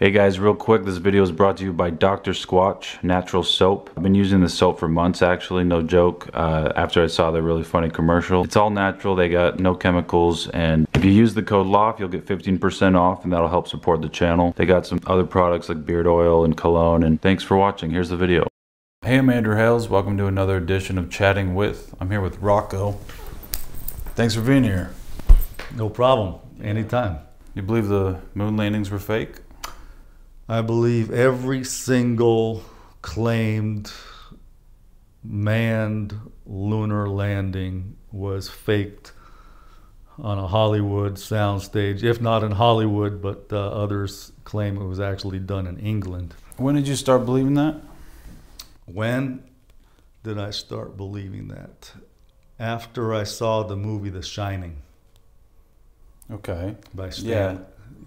Hey guys, real quick, this video is brought to you by Dr. Squatch Natural Soap. I've been using this soap for months actually, no joke, uh, after I saw the really funny commercial. It's all natural, they got no chemicals, and if you use the code LOFF, you'll get 15% off, and that'll help support the channel. They got some other products like beard oil and cologne, and thanks for watching. Here's the video. Hey, I'm Andrew Hales. Welcome to another edition of Chatting With. I'm here with Rocco. Thanks for being here. No problem. Anytime. You believe the moon landings were fake? I believe every single claimed manned lunar landing was faked on a Hollywood soundstage, if not in Hollywood, but uh, others claim it was actually done in England. When did you start believing that? When did I start believing that? After I saw the movie The Shining Okay. by Stan, Yeah.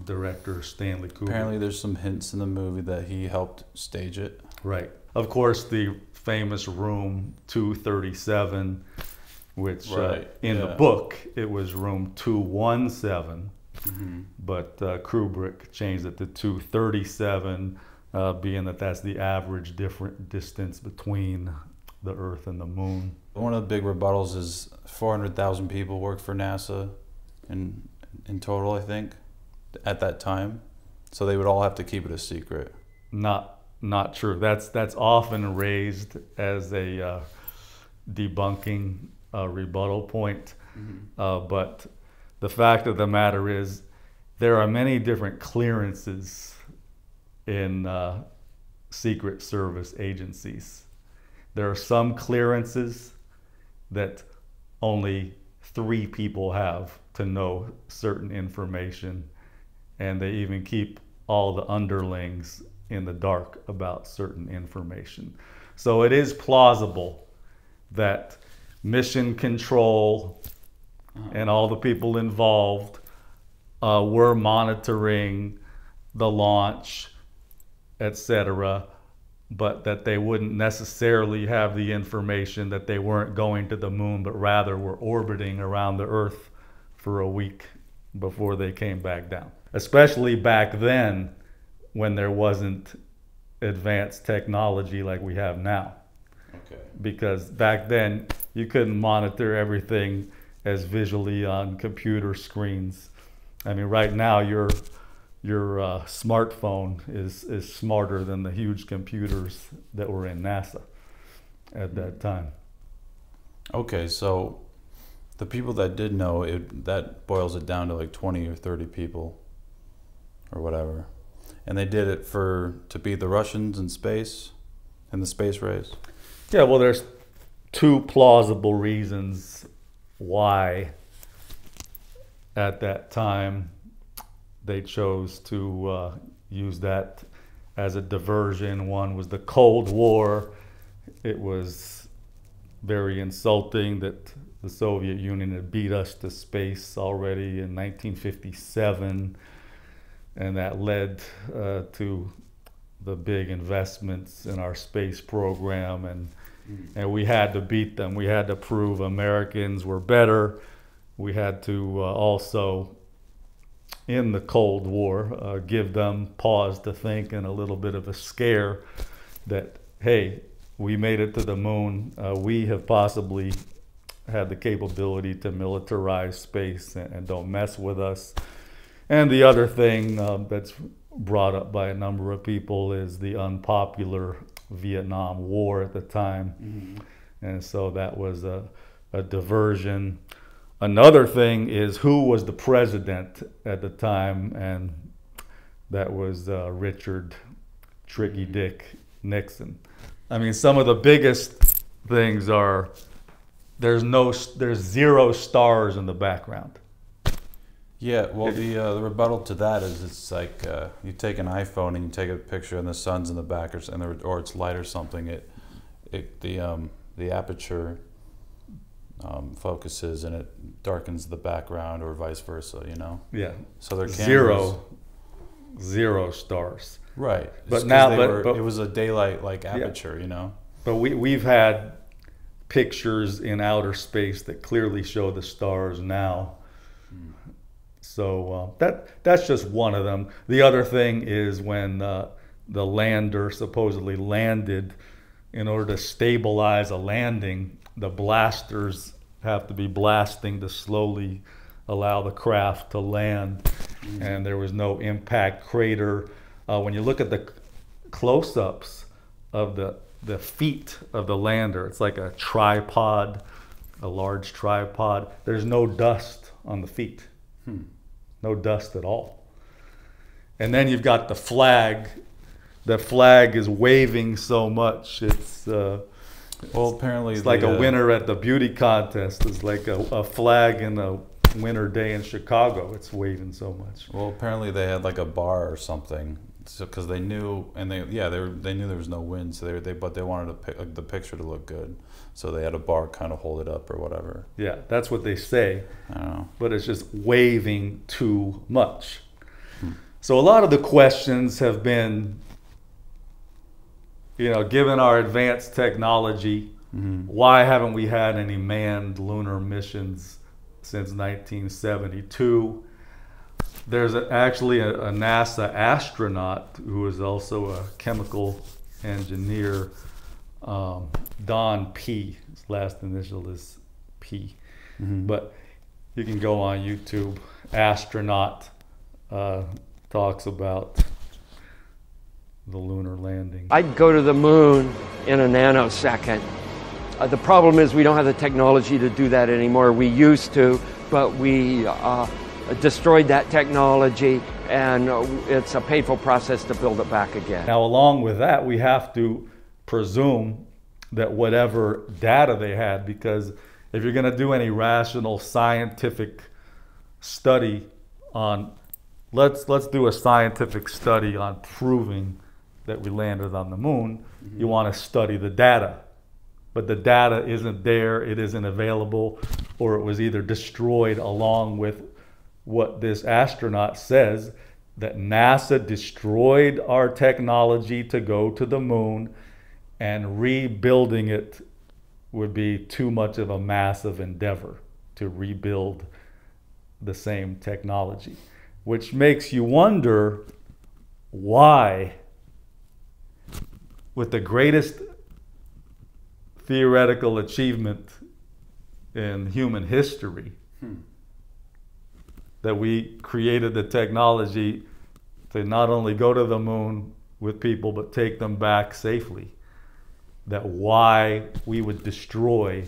Director Stanley Kubrick. Apparently, there's some hints in the movie that he helped stage it. Right. Of course, the famous room 237, which uh, Right, in the book it was room 217, Mm-hmm. but uh, Kubrick changed it to 237, uh, being that that's the average different distance between the Earth and the Moon. One of the big rebuttals is 400,000 people work for NASA in in total, I think, at that time. So they would all have to keep it a secret. Not not true. That's that's often raised as a uh, debunking uh, rebuttal point. Uh, but the fact of the matter is, there are many different clearances in uh, Secret Service agencies. There are some clearances that only three people have to know certain information, and they even keep all the underlings in the dark about certain information. So it is plausible that mission control and all the people involved uh, were monitoring the launch, etc., but that they wouldn't necessarily have the information that they weren't going to the moon, but rather were orbiting around the Earth for a week before they came back down. Especially back then when there wasn't advanced technology like we have now Okay. because back then you couldn't monitor everything as visually on computer screens. I mean, right now your your uh, smartphone is is smarter than the huge computers that were in NASA at that time. Okay, so the people that did know it that boils it down to like 20 or 30 people or whatever. And they did it for to beat the Russians in space in the space race. Yeah, well, there's two plausible reasons why at that time they chose to uh, use that as a diversion. One was the Cold War. It was very insulting that the Soviet Union had beat us to space already in 1957, and that led uh, to the big investments in our space program and and we had to beat them. We had to prove Americans were better. We had to uh, also, in the Cold War, uh, give them pause to think and a little bit of a scare that, hey, we made it to the moon. Uh, we have possibly had the capability to militarize space and, and don't mess with us. And the other thing um, that's brought up by a number of people is the unpopular Vietnam War at the time. And so that was a, a diversion. Another thing is who was the president at the time, and that was uh, Richard Tricky Dick Nixon. I mean, some of the biggest things are there's no there's zero stars in the background. Yeah, well, the uh, the rebuttal to that is it's like uh, you take an iPhone and you take a picture and the sun's in the back or and there, or it's light or something. It it the um, the aperture um, focuses and it darkens the background or vice versa. You know, Yeah, so their cameras, zero, zero stars. right? But It's now- but- were- but- it was a daylight like aperture. You know, But we we've had pictures in outer space that clearly show the stars now. So uh, that that's just one of them. The other thing is when uh, the lander supposedly landed, in order to stabilize a landing, the blasters have to be blasting to slowly allow the craft to land, mm-hmm. and there was no impact crater. Uh, when you look at the close-ups of the the feet of the lander, it's like a tripod, a large tripod. There's no dust on the feet, hmm. no dust at all. And then you've got the flag. The flag is waving so much. It's uh, well, apparently it's like a uh, winner at the beauty contest. It's like a, a flag in a winter day in Chicago. It's waving so much. Well, apparently they had like a bar or something, so because they knew and they yeah they were, they knew there was no wind, so they they but they wanted like, the picture to look good, so they had a bar kind of hold it up or whatever. Yeah, that's what they say. I don't know. But it's just waving too much. Hmm. So a lot of the questions have been, you know, given our advanced technology, mm-hmm. why haven't we had any manned lunar missions? since 1972. There's a, actually a, a, NASA astronaut who is also a chemical engineer, um, Don P. His last initial is P. Mm-hmm. But you can go on YouTube. Astronaut uh, talks about the lunar landing. I'd go to the moon in a nanosecond. Uh, the problem is we don't have the technology to do that anymore. We used to, but we uh, destroyed that technology and it's a painful process to build it back again. Now, along with that, we have to presume that whatever data they had, because if you're going to do any rational scientific study on, let's let's do a scientific study on proving that we landed on the moon. Mm-hmm. You want to study the data but the data isn't there, it isn't available, or it was either destroyed along with what this astronaut says that NASA destroyed our technology to go to the moon and rebuilding it would be too much of a massive endeavor to rebuild the same technology, which makes you wonder why, with the greatest theoretical achievement in human history hmm. That we created the technology to not only go to the moon with people but take them back safely that why we would destroy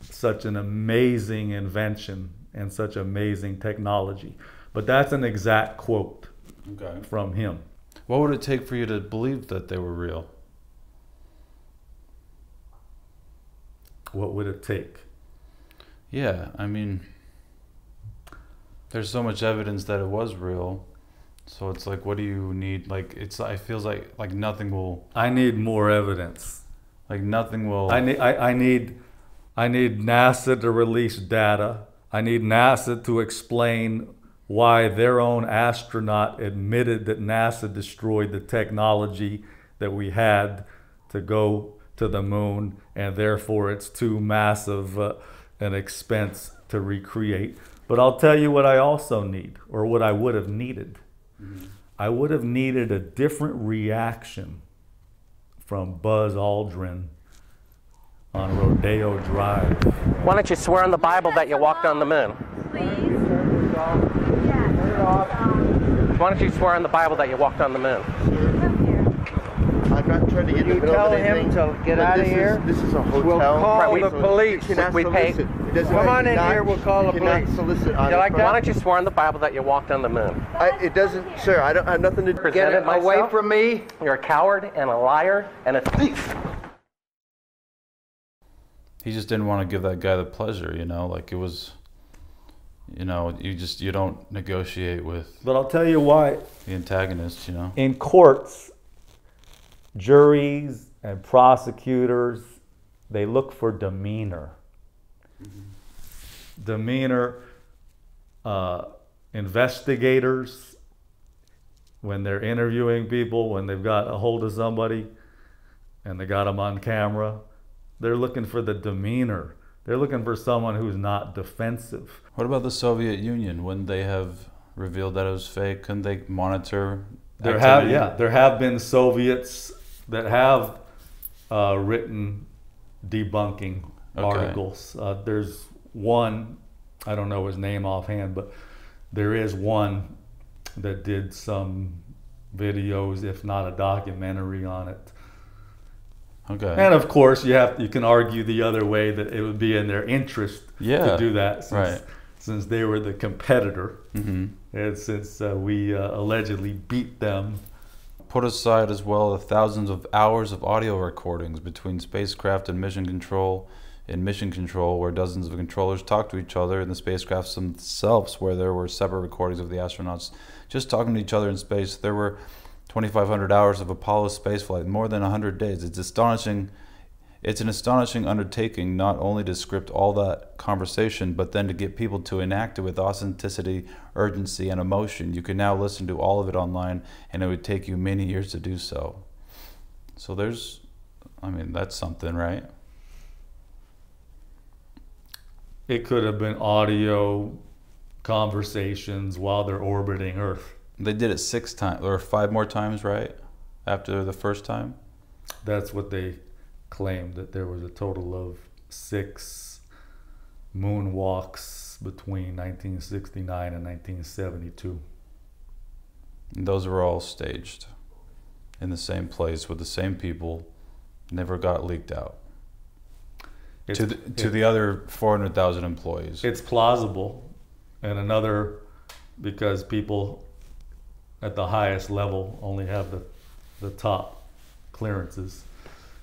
such an amazing invention and such amazing technology but that's an exact quote okay. from him what would it take for you to believe that they were real what would it take? Yeah, I mean, there's so much evidence that it was real. So it's like, what do you need? Like, it's. It feels like like nothing will. I need more evidence. Like nothing will. I need. I, I need. I need NASA to release data. I need NASA to explain why their own astronaut admitted that NASA destroyed the technology that we had to go to the moon, and therefore it's too massive uh, an expense to recreate. But I'll tell you what I also need, or what I would have needed. Mm-hmm. I would have needed a different reaction from Buzz Aldrin on Rodeo Drive. Why don't you swear on the Bible that you walked on the moon? Please. Why don't you swear on the Bible that you walked on the moon? I'm not trying to get you tell him to get out of here. Is, this is a hotel. We'll call right, the police. We, we pay. Come on in not, here. We'll call the police. Solicit you like that? Why don't you swear on the Bible that you walked on the moon? I, it doesn't, sir. I don't I have nothing to do. Get it away from me. You're a coward and a liar and a thief. He just didn't want to give that guy the pleasure, you know. Like it was you know, you just you don't negotiate with. But I'll tell you why. The antagonist, you know. In courts, juries and prosecutors, they look for demeanor. Mm-hmm. Demeanor, uh, investigators, when they're interviewing people, when they've got a hold of somebody and they got them on camera, they're looking for the demeanor. They're looking for someone who's not defensive. What about the Soviet Union when they have revealed that it was fake? Couldn't they monitor? There have activity? yeah, there have been Soviets that have uh, written debunking Okay. articles. Uh, there's one, I don't know his name offhand, but there is one that did some videos, if not a documentary on it. Okay. And of course, you have you can argue the other way that it would be in their interest Yeah, to do that, since, right. since they were the competitor, hmm and since uh, we uh, allegedly beat them Put aside as well the thousands of hours of audio recordings between spacecraft and mission control. In mission control, where dozens of controllers talk to each other, and the spacecrafts themselves, where there were separate recordings of the astronauts just talking to each other in space. There were 2,500 hours of Apollo spaceflight, more than 100 days. It's astonishing. It's an astonishing undertaking not only to script all that conversation, but then to get people to enact it with authenticity, urgency, and emotion. You can now listen to all of it online, and it would take you many years to do so. So there's, I mean, that's something, right? It could have been audio conversations while they're orbiting Earth. They did it six times or five more times, right? After the first time? That's what they claimed that there was a total of six moonwalks between 1969 and 1972. And those were all staged in the same place with the same people, never got leaked out. It's, to the, to the other 400,000 employees. it's plausible, and another because people at the highest level only have the the top clearances,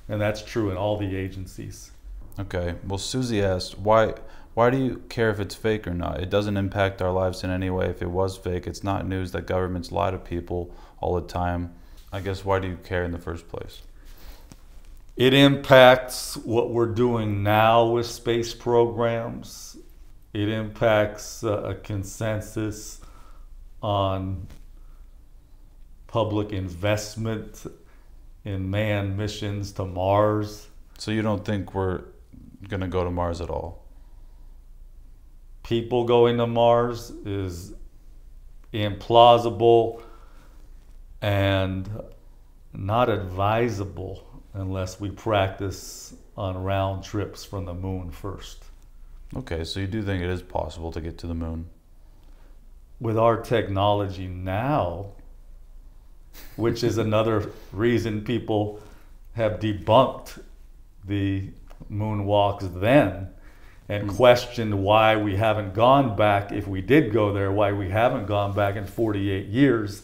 and that's true in all the agencies. Okay. Well, Susie asked, why why do you care if it's fake or not? It doesn't impact our lives in any way. If it was fake, it's not news that governments lie to people all the time. I guess why do you care in the first place? It impacts what we're doing now with space programs. It impacts uh, a consensus on public investment in manned missions to Mars. So you don't think we're going to go to Mars at all? People going to Mars is implausible and not advisable unless we practice on round trips from the moon first. Okay, so you do think it is possible to get to the moon? with our technology now, which is another reason people have debunked the moonwalks then and hmm. questioned why we haven't gone back, if we did go there, why we haven't gone back in 48 years,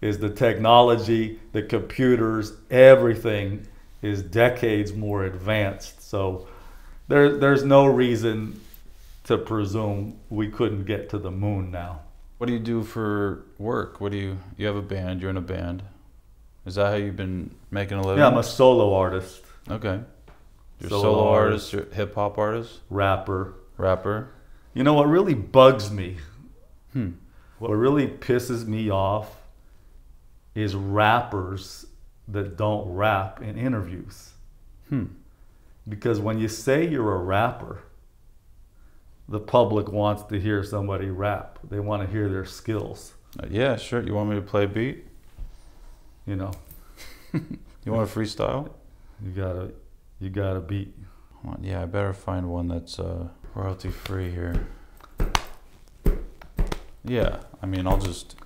is the technology, the computers, everything is decades more advanced. So there, there's no reason to presume we couldn't get to the moon now. What do you do for work? What do you you have a band, you're in a band. Is that how you've been making a living? Yeah, I'm a solo artist, Okay. You're a Solo solo artist. artist, you're hip hop artist, rapper. rapper. You know what really bugs me? Hmm. What really pisses me off is rappers that don't rap in interviews. Hmm. Because when you say you're a rapper, the public wants to hear somebody rap. They want to hear their skills, Uh, yeah, sure. You want me to play a beat? you know. You want a freestyle? You gotta, you gotta beat. Yeah, I better find one that's uh, royalty free here. Yeah, I mean, I'll just.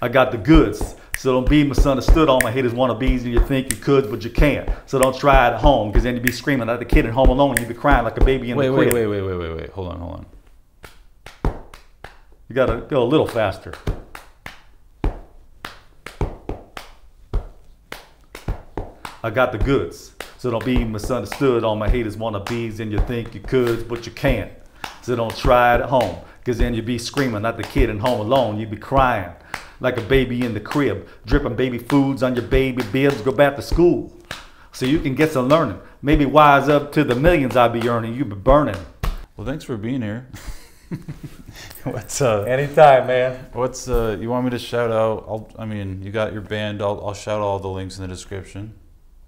I got the goods. So don't be misunderstood. All my haters want to be and you think you could, but you can't. So don't try it at home, because then you'd be screaming like a kid at home alone. You'd be crying like a baby in Wait, the crib. wait, wait, wait, wait, wait. wait. Hold on, hold on. You gotta go a little faster. I got the goods. So don't be misunderstood. All my haters wanna bees and you think you could, but you can't. So don't try it at home. Cause then you'd be screaming like the kid at home alone. You'd be crying like a baby in the crib. Dripping baby foods on your baby bibs. Go back to school. So you can get some learning. Maybe wise up to the millions I be earning. You be burning. Well, thanks for being here. what's uh, Anytime, man. what's uh, you want me to shout out? I'll, I mean, you got your band. I'll, I'll shout all the links in the description.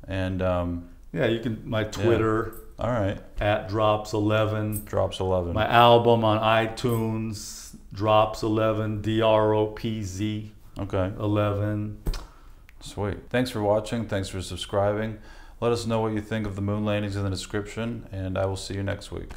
And um, Yeah, you can. My Twitter All right. at Dropz Eleven. Dropz 11. My album on iTunes, Dropz Eleven, D R O P Z Okay. Eleven. Sweet. Thanks for watching. Thanks for subscribing. Let us know what you think of the moon landings in the description, and I will see you next week.